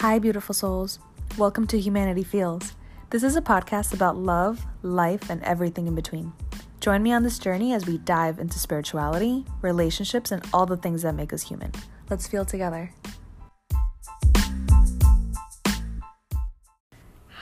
Hi, beautiful souls. Welcome to Humanity Feels. This is a podcast about love, life, and everything in between. Join me on this journey as we dive into spirituality, relationships, and all the things that make us human. Let's feel together.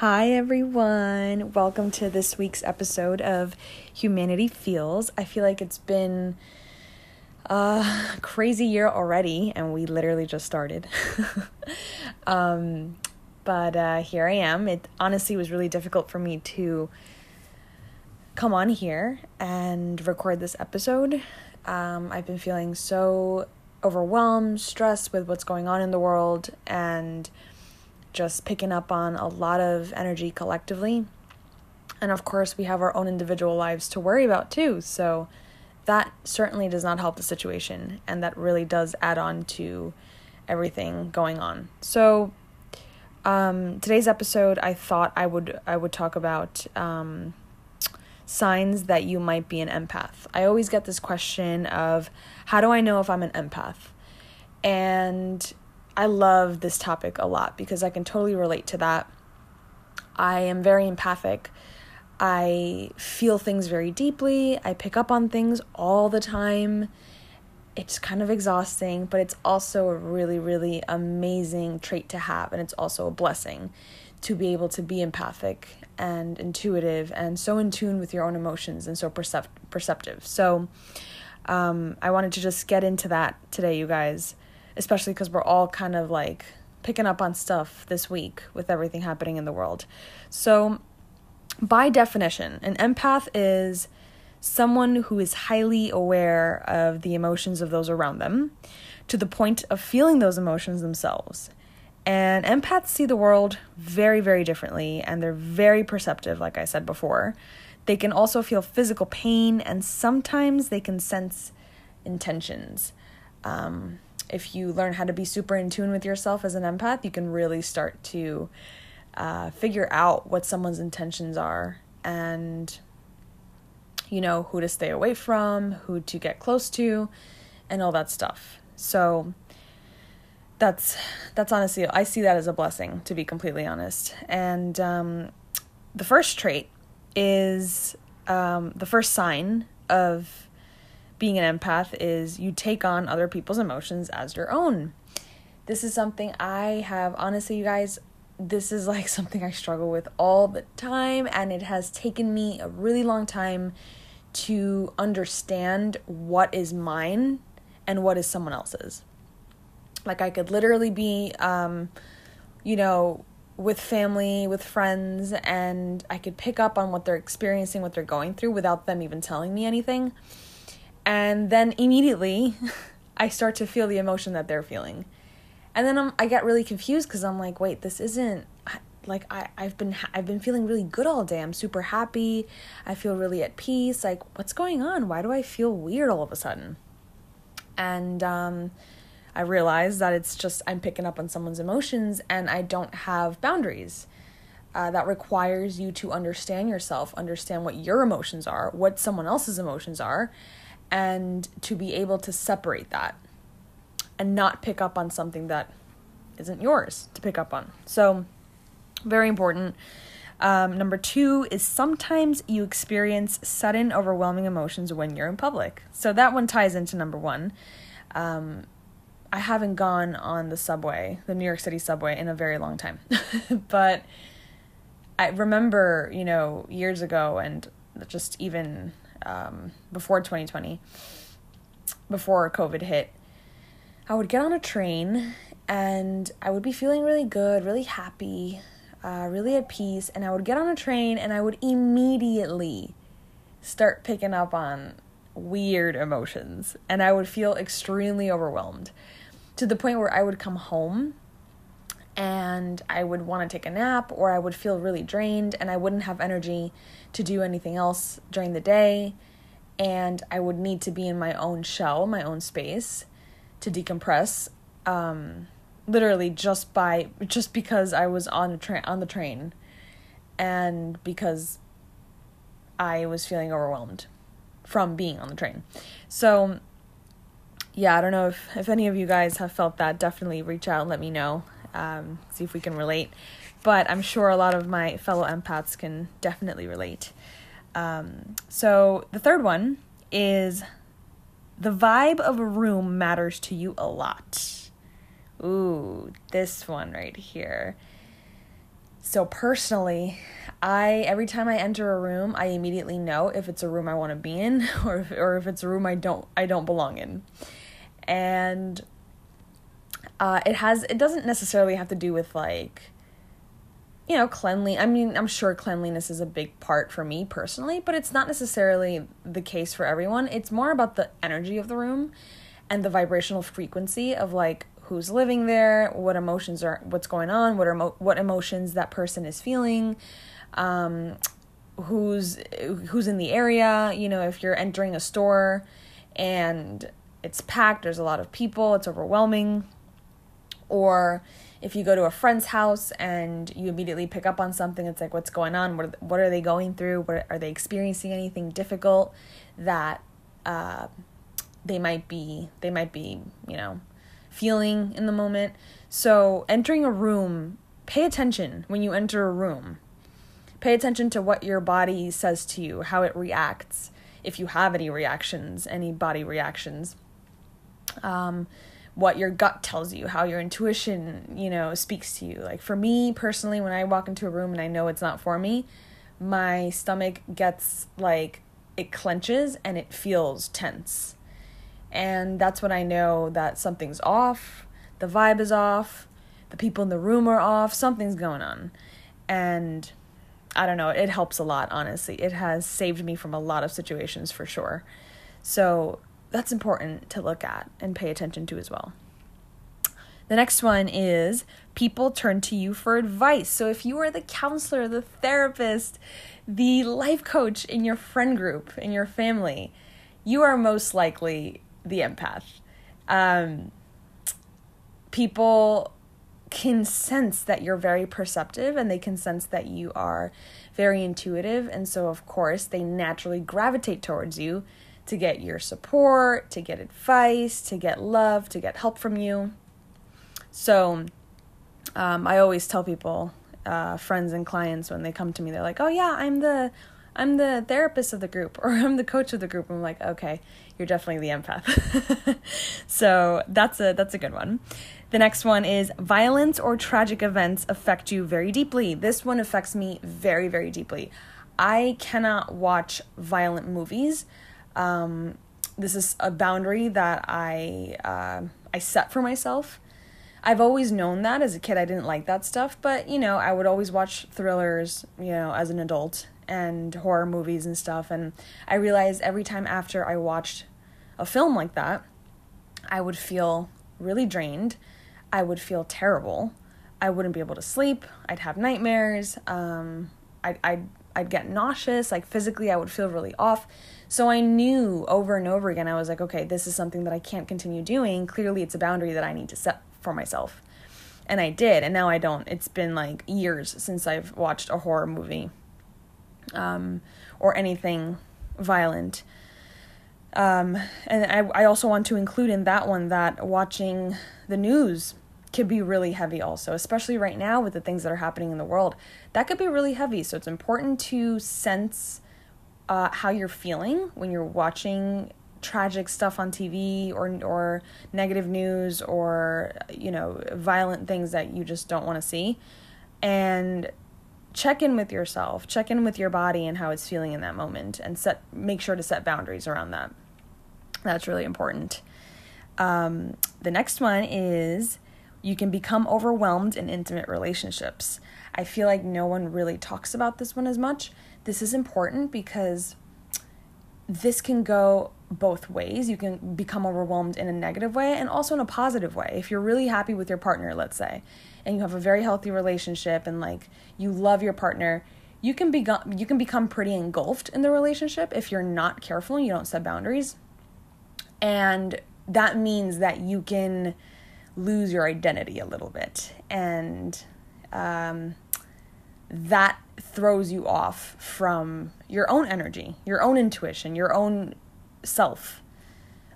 Hi, everyone. Welcome to this week's episode of Humanity Feels. I feel like it's been a crazy year already, and we literally just started. um, but uh, here I am. It honestly was really difficult for me to come on here and record this episode. Um, I've been feeling so overwhelmed, stressed with what's going on in the world, and just picking up on a lot of energy collectively. And of course, we have our own individual lives to worry about too. So that certainly does not help the situation. And that really does add on to everything going on. So um, today's episode, I thought I would I would talk about um, signs that you might be an empath. I always get this question of how do I know if I'm an empath? And I love this topic a lot because I can totally relate to that. I am very empathic. I feel things very deeply. I pick up on things all the time. It's kind of exhausting, but it's also a really, really amazing trait to have. And it's also a blessing to be able to be empathic and intuitive and so in tune with your own emotions and so percept- perceptive. So, um, I wanted to just get into that today, you guys especially because we're all kind of like picking up on stuff this week with everything happening in the world. So, by definition, an empath is someone who is highly aware of the emotions of those around them to the point of feeling those emotions themselves. And empaths see the world very, very differently, and they're very perceptive, like I said before. They can also feel physical pain, and sometimes they can sense intentions. Um, if you learn how to be super in tune with yourself as an empath, you can really start to uh, figure out what someone's intentions are and you know who to stay away from, who to get close to, and all that stuff. So that's that's honestly I see that as a blessing to be completely honest. And um, the first trait is um, the first sign of being an empath is you take on other people's emotions as your own. This is something I have, honestly, you guys, this is like something I struggle with all the time, and it has taken me a really long time to understand what is mine and what is someone else's. Like, I could literally be, um, you know, with family, with friends, and I could pick up on what they're experiencing, what they're going through without them even telling me anything. And then immediately I start to feel the emotion that they're feeling. And then I'm, I get really confused because I'm like, wait, this isn't like I, I've been I've been feeling really good all day. I'm super happy. I feel really at peace. Like, what's going on? Why do I feel weird all of a sudden? And um, I realize that it's just I'm picking up on someone's emotions and I don't have boundaries. Uh, that requires you to understand yourself, understand what your emotions are, what someone else's emotions are, and to be able to separate that and not pick up on something that isn't yours to pick up on. So, very important. Um, number two is sometimes you experience sudden, overwhelming emotions when you're in public. So, that one ties into number one. Um, I haven't gone on the subway, the New York City subway, in a very long time. but I remember, you know, years ago and just even um, before 2020, before COVID hit, I would get on a train and I would be feeling really good, really happy, uh, really at peace. And I would get on a train and I would immediately start picking up on weird emotions and I would feel extremely overwhelmed to the point where I would come home and I would want to take a nap or I would feel really drained and I wouldn't have energy to do anything else during the day and I would need to be in my own shell, my own space to decompress um literally just by just because I was on a train on the train and because I was feeling overwhelmed from being on the train. So yeah, I don't know if if any of you guys have felt that, definitely reach out and let me know um, see if we can relate. But I'm sure a lot of my fellow empaths can definitely relate. Um, so the third one is the vibe of a room matters to you a lot. Ooh, this one right here. So personally, I every time I enter a room, I immediately know if it's a room I want to be in or if, or if it's a room I don't I don't belong in. And uh, it has it doesn't necessarily have to do with like you know, cleanly. I mean, I'm sure cleanliness is a big part for me personally, but it's not necessarily the case for everyone. It's more about the energy of the room and the vibrational frequency of like who's living there, what emotions are what's going on, what are what emotions that person is feeling, um, who's who's in the area, you know, if you're entering a store and it's packed, there's a lot of people, it's overwhelming or if you go to a friend's house and you immediately pick up on something it's like what's going on? What, what are they going through? What, are they experiencing anything difficult that uh, they might be they might be you know feeling in the moment? So entering a room pay attention when you enter a room. Pay attention to what your body says to you how it reacts if you have any reactions any body reactions. Um, what your gut tells you, how your intuition, you know, speaks to you. Like for me personally, when I walk into a room and I know it's not for me, my stomach gets like it clenches and it feels tense. And that's when I know that something's off, the vibe is off, the people in the room are off, something's going on. And I don't know, it helps a lot, honestly. It has saved me from a lot of situations for sure. So that's important to look at and pay attention to as well. The next one is people turn to you for advice. So if you are the counselor, the therapist, the life coach in your friend group, in your family, you are most likely the empath. Um, people can sense that you're very perceptive and they can sense that you are very intuitive. And so, of course, they naturally gravitate towards you to get your support, to get advice, to get love, to get help from you. So um, I always tell people, uh, friends and clients, when they come to me, they're like, "Oh yeah, I'm the I'm the therapist of the group or I'm the coach of the group." I'm like, "Okay, you're definitely the empath." so that's a that's a good one. The next one is violence or tragic events affect you very deeply. This one affects me very very deeply. I cannot watch violent movies. Um, this is a boundary that I uh, I set for myself. I've always known that as a kid I didn't like that stuff, but you know, I would always watch thrillers, you know, as an adult and horror movies and stuff and I realized every time after I watched a film like that, I would feel really drained. I would feel terrible. I wouldn't be able to sleep. I'd have nightmares. Um, I'd, I'd, I'd get nauseous. Like physically, I would feel really off. So I knew over and over again, I was like, okay, this is something that I can't continue doing. Clearly, it's a boundary that I need to set for myself. And I did, and now I don't. It's been like years since I've watched a horror movie um, or anything violent. Um, and I, I also want to include in that one that watching the news could be really heavy, also, especially right now with the things that are happening in the world. That could be really heavy. So it's important to sense uh, how you're feeling when you're watching tragic stuff on TV or or negative news or you know violent things that you just don't want to see and check in with yourself check in with your body and how it's feeling in that moment and set make sure to set boundaries around that that's really important um, the next one is you can become overwhelmed in intimate relationships i feel like no one really talks about this one as much this is important because this can go both ways. You can become overwhelmed in a negative way and also in a positive way. If you're really happy with your partner, let's say, and you have a very healthy relationship and like you love your partner, you can be you can become pretty engulfed in the relationship if you're not careful and you don't set boundaries. And that means that you can lose your identity a little bit and um, that throws you off from your own energy, your own intuition, your own self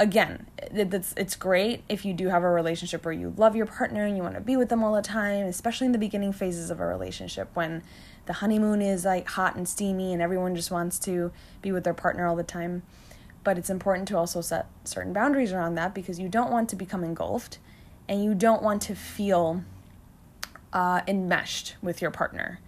again, it's it's great if you do have a relationship where you love your partner and you want to be with them all the time, especially in the beginning phases of a relationship when the honeymoon is like hot and steamy and everyone just wants to be with their partner all the time. But it's important to also set certain boundaries around that because you don't want to become engulfed and you don't want to feel uh, enmeshed with your partner.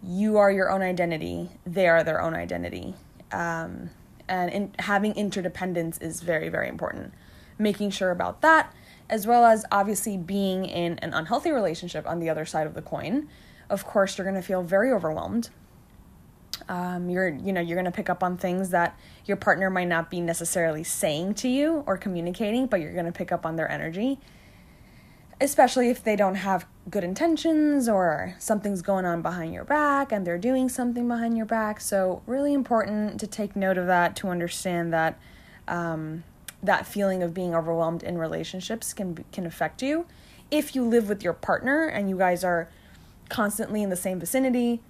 You are your own identity, they are their own identity. Um, and in, having interdependence is very, very important. Making sure about that, as well as obviously being in an unhealthy relationship on the other side of the coin. Of course, you're going to feel very overwhelmed. Um, you're, you know, you're going to pick up on things that your partner might not be necessarily saying to you or communicating, but you're going to pick up on their energy especially if they don't have good intentions or something's going on behind your back and they're doing something behind your back. So, really important to take note of that to understand that um, that feeling of being overwhelmed in relationships can can affect you. If you live with your partner and you guys are constantly in the same vicinity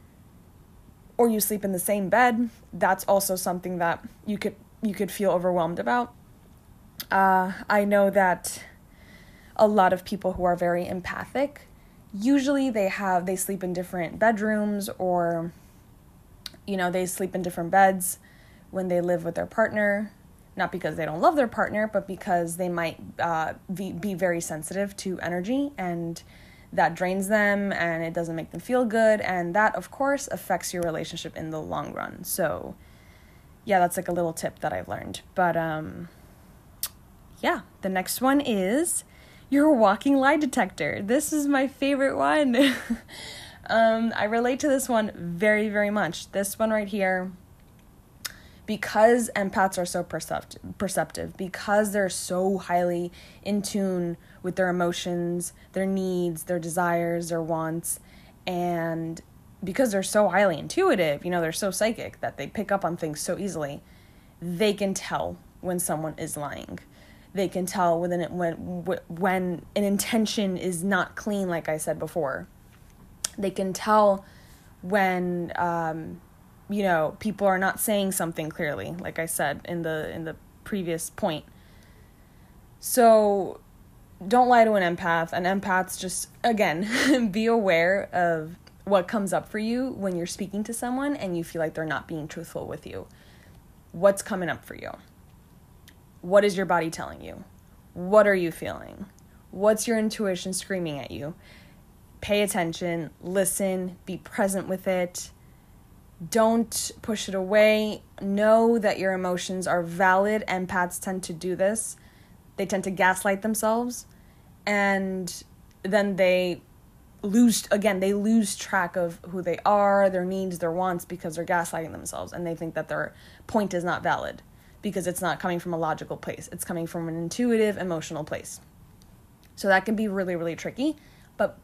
or you sleep in the same bed, that's also something that you could you could feel overwhelmed about. Uh, I know that a lot of people who are very empathic. Usually they have they sleep in different bedrooms or you know they sleep in different beds when they live with their partner. Not because they don't love their partner but because they might uh, be, be very sensitive to energy and that drains them and it doesn't make them feel good. And that of course affects your relationship in the long run. So yeah that's like a little tip that i've learned. But um yeah the next one is you're a walking lie detector. This is my favorite one. um, I relate to this one very, very much. This one right here, because empaths are so percept- perceptive, because they're so highly in tune with their emotions, their needs, their desires, their wants, and because they're so highly intuitive, you know, they're so psychic that they pick up on things so easily, they can tell when someone is lying they can tell when when when an intention is not clean like i said before. They can tell when um, you know people are not saying something clearly like i said in the in the previous point. So don't lie to an empath. An empath's just again be aware of what comes up for you when you're speaking to someone and you feel like they're not being truthful with you. What's coming up for you what is your body telling you? What are you feeling? What's your intuition screaming at you? Pay attention, listen, be present with it. Don't push it away. Know that your emotions are valid. Empaths tend to do this. They tend to gaslight themselves and then they lose again they lose track of who they are their needs their wants because they're gaslighting themselves and they think that their point is not valid because it's not coming from a logical place. It's coming from an intuitive, emotional place. So that can be really, really tricky, but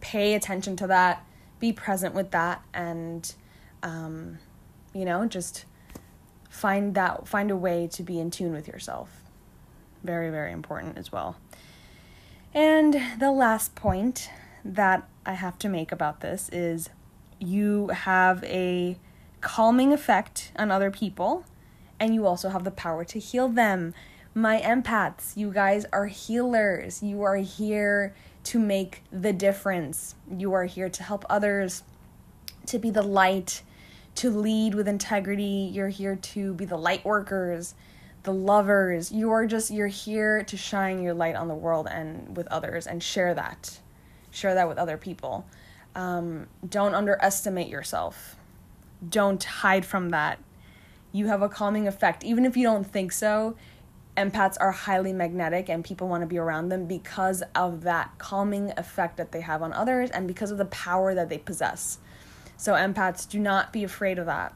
pay attention to that, be present with that, and, um, you know, just find that, find a way to be in tune with yourself. Very, very important as well. And the last point that I have to make about this is you have a calming effect on other people and you also have the power to heal them. My empaths, you guys are healers. You are here to make the difference. You are here to help others, to be the light, to lead with integrity. You're here to be the light workers, the lovers. You are just, you're here to shine your light on the world and with others and share that. Share that with other people. Um, don't underestimate yourself. Don't hide from that you have a calming effect. Even if you don't think so, empaths are highly magnetic and people want to be around them because of that calming effect that they have on others and because of the power that they possess. So, empaths, do not be afraid of that.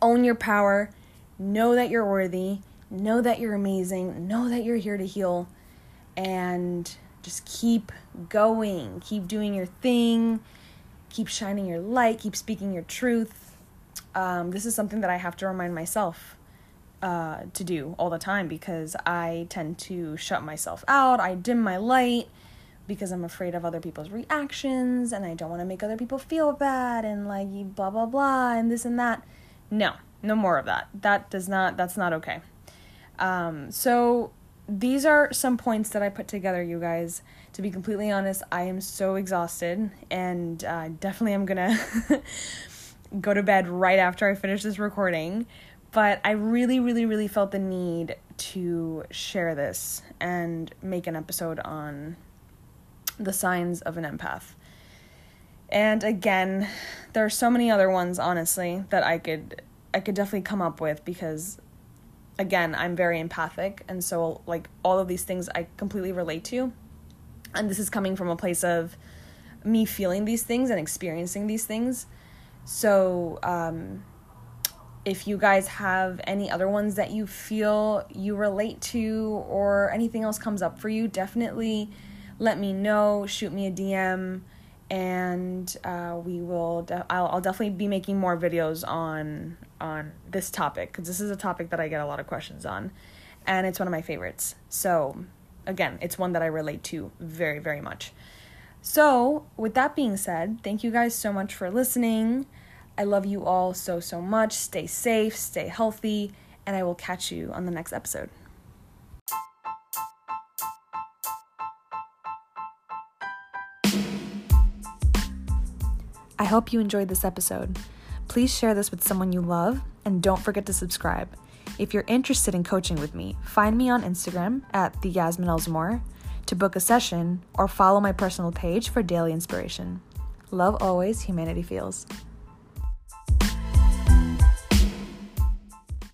Own your power, know that you're worthy, know that you're amazing, know that you're here to heal, and just keep going, keep doing your thing, keep shining your light, keep speaking your truth um, this is something that I have to remind myself uh, to do all the time because I tend to shut myself out. I dim my light because I'm afraid of other people's reactions and I don't want to make other people feel bad and like blah blah blah and this and that. No, no more of that. That does not. That's not okay. Um, so these are some points that I put together, you guys. To be completely honest, I am so exhausted, and uh, definitely I'm gonna go to bed right after I finish this recording. But I really, really, really felt the need to share this and make an episode on the signs of an empath. And again, there are so many other ones honestly that I could I could definitely come up with because again, I'm very empathic and so like all of these things I completely relate to. And this is coming from a place of me feeling these things and experiencing these things. So, um if you guys have any other ones that you feel you relate to or anything else comes up for you, definitely let me know. Shoot me a DM, and uh, we will. De- I'll, I'll definitely be making more videos on on this topic because this is a topic that I get a lot of questions on, and it's one of my favorites. So, again, it's one that I relate to very very much. So, with that being said, thank you guys so much for listening. I love you all so, so much. Stay safe, stay healthy, and I will catch you on the next episode. I hope you enjoyed this episode. Please share this with someone you love and don't forget to subscribe. If you're interested in coaching with me, find me on Instagram at the Yasmin Elsmore to book a session or follow my personal page for daily inspiration. Love always, humanity feels.